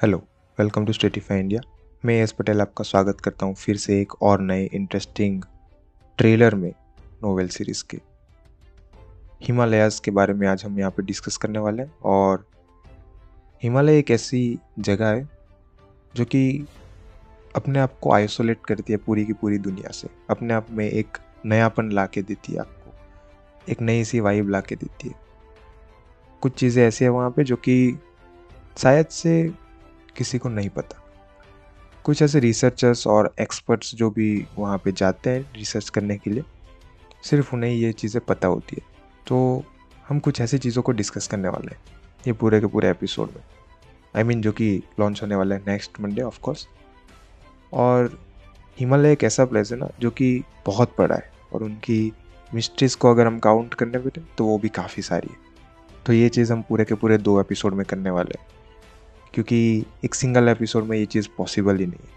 Hello, welcome to Statify India. मैं S Patel आपका स्वागत करता हूँ फिर से एक और नए इंटरेस्टिंग ट्रेलर में नोवेल सीरीज़ के। हिमालयाज़ के बारे में आज हम यहाँ पे डिस्कस करने वाले हैं और हिमालय एक ऐसी जगह है जो कि अपने आप को आइसोलेट करती है पूरी की पूरी दुनिया से। अपने आप में एक नयापन ला के देती है आपको, एक नई सी वाइब ला के देती है। कुछ चीज़ें ऐसी है वहाँ पे जो कि शायद से किसी को नहीं पता। कुछ ऐसे रिसर्चर्स और एक्सपर्ट्स जो भी वहाँ पे जाते हैं रिसर्च करने के लिए सिर्फ़ उन्हें ये चीज़ें पता होती है। तो हम कुछ ऐसी चीज़ों को डिस्कस करने वाले हैं ये पूरे के पूरे एपिसोड में। आई I मीन mean, जो कि लॉन्च होने वाला है नेक्स्ट मंडे ऑफ़ कोर्स और हिमालय एक ऐसा प्लेस है ना जो कि बहुत बड़ा है और उनकी मिस्ट्रीज़ को अगर हम काउंट करने बैठे तो वो भी काफ़ी सारी है। तो ये चीज़ हम पूरे के पूरे दो एपिसोड में करने वाले हैं। क्योंकि एक सिंगल एपिसोड में ये चीज़ पॉसिबल ही नहीं है।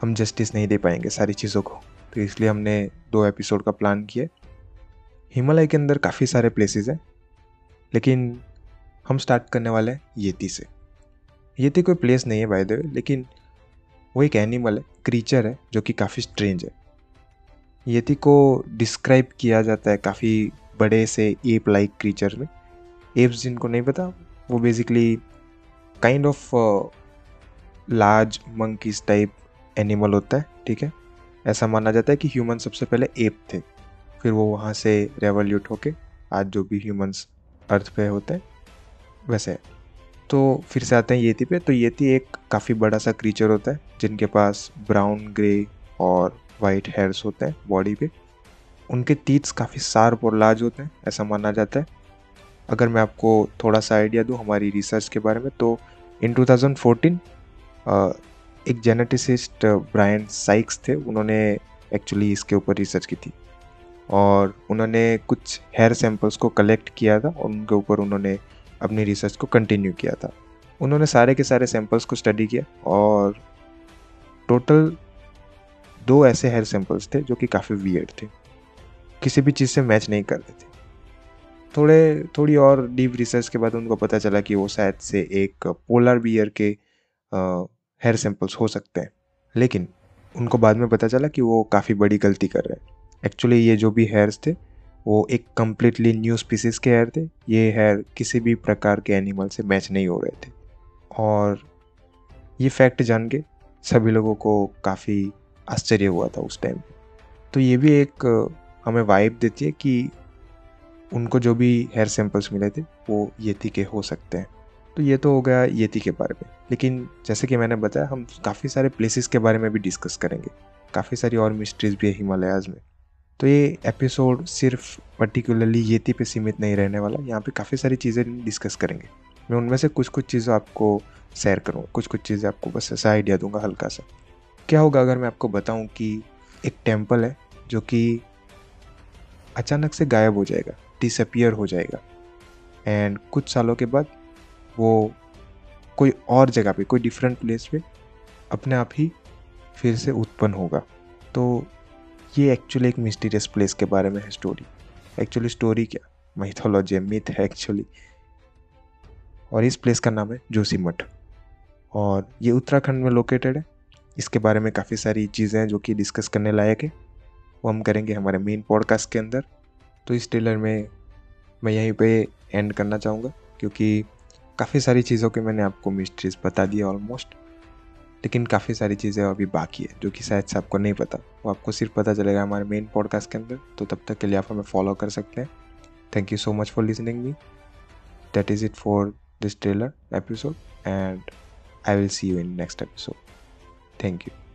हम जस्टिस नहीं दे पाएँगे सारी चीज़ों को। तो इसलिए हमने दो एपिसोड का प्लान किया। हिमालय के अंदर काफ़ी सारे प्लेसेस हैं, लेकिन हम स्टार्ट करने वाले हैं येती से। येती कोई प्लेस नहीं है बाय द वे लेकिन वो एक एनिमल है क्रीचर है, जो कि काफ़ी स्ट्रेंज है। येती को डिस्क्राइब किया जाता है काफ़ी बड़े से एप लाइक क्रीचर में। एप्स जिनको नहीं पता, वो basically kind of large monkeys type animal होता है, ठीक है? ऐसा माना जाता है कि ह्यूमन सबसे पहले एप थे। फिर वो वहाँ से रेवल्यूट होके आज जो भी ह्यूमंस अर्थ पे होते हैं, वैसे। तो फिर से आते हैं येती पे। तो येती एक काफ़ी बड़ा सा क्रीचर होता है, जिनके पास ब्राउन ग्रे और वाइट हेयर्स होते हैं बॉडी पे। उनके टीथ्स काफ़ी शार्प और लार्ज होते हैं, ऐसा माना जाता है। अगर मैं आपको थोड़ा सा आइडिया दूँ हमारी रिसर्च के बारे में तो इन 2014 एक जेनेटिसिस्ट ब्रायन साइक्स थे। उन्होंने एक्चुअली इसके ऊपर रिसर्च की थी। और उन्होंने कुछ हेयर सैंपल्स को कलेक्ट किया था और उनके ऊपर उन्होंने अपनी रिसर्च को कंटिन्यू किया था। उन्होंने सारे के सारे सैंपल्स को स्टडी किया और टोटल दो ऐसे हेयर सैंपल्स थे जो कि काफ़ी वियर्ड थे। किसी भी चीज़ से मैच नहीं करते थे। थोड़े, थोड़ी और डीप रिसर्च के बाद उनको पता चला कि वो शायद से एक पोलर बियर के हेयर सैंपल्स हो सकते हैं। लेकिन उनको बाद में पता चला कि वो काफ़ी बड़ी गलती कर रहे हैं। एक्चुअली ये जो भी हेयर्स थे, वो एक कम्प्लीटली न्यू स्पीसीज के हेयर थे। ये हेयर किसी भी प्रकार के एनिमल से मैच नहीं हो रहे थे। और ये फैक्ट जान के सभी लोगों को काफ़ी आश्चर्य हुआ था उस टाइम तो ये भी एक हमें वाइब देती है कि उनको जो भी हेयर सैंपल्स मिले थे, वो येती के हो सकते हैं। तो ये तो हो गया येती के बारे में। लेकिन जैसे कि मैंने बताया, हम काफ़ी सारे प्लेसेस के बारे में भी डिस्कस करेंगे। काफ़ी सारी और मिस्ट्रीज भी है हिमालयाज़ में। तो ये एपिसोड सिर्फ़ पर्टिकुलरली येती पे सीमित नहीं रहने वाला, यहाँ पे काफ़ी सारी चीज़ें डिस्कस करेंगे। मैं उनमें से कुछ कुछ चीज़ें आपको शेयर करूँगा कुछ कुछ चीज़ें आपको बस ऐसा आइडिया दूँगा हल्का सा क्या होगा अगर मैं आपको बताऊँ कि एक टेंपल है, जो कि अचानक से गायब हो जाएगा। डिसअपियर हो जाएगा। एंड कुछ सालों के बाद वो कोई और जगह पे, कोई डिफरेंट प्लेस पे अपने आप ही फिर से उत्पन्न होगा। तो ये एक्चुअली एक मिस्टीरियस प्लेस के बारे में है स्टोरी एक्चुअली स्टोरी क्या? मैथोलॉजी है मिथ है एक्चुअली और इस प्लेस का नाम है जोशी मठ और ये उत्तराखंड में लोकेटेड है। इसके बारे में काफ़ी सारी चीज़ें हैं जो कि डिस्कस करने लायक है। वो हम करेंगे हमारे मेन पॉडकास्ट के अंदर। तो इस ट्रेलर में मैं यहीं पे एंड करना चाहूँगा, क्योंकि काफ़ी सारी चीज़ों के मैंने आपको मिस्ट्रीज बता दिया ऑलमोस्ट लेकिन काफ़ी सारी चीज़ें अभी बाकी है, जो कि शायद से आपको नहीं पता। वो आपको सिर्फ़ पता चलेगा हमारे मेन पॉडकास्ट के अंदर तो तब तक के लिए आप हमें फॉलो कर सकते हैं। Thank you so much for listening me that is it for this trailer episode and I will see you in next episode thank you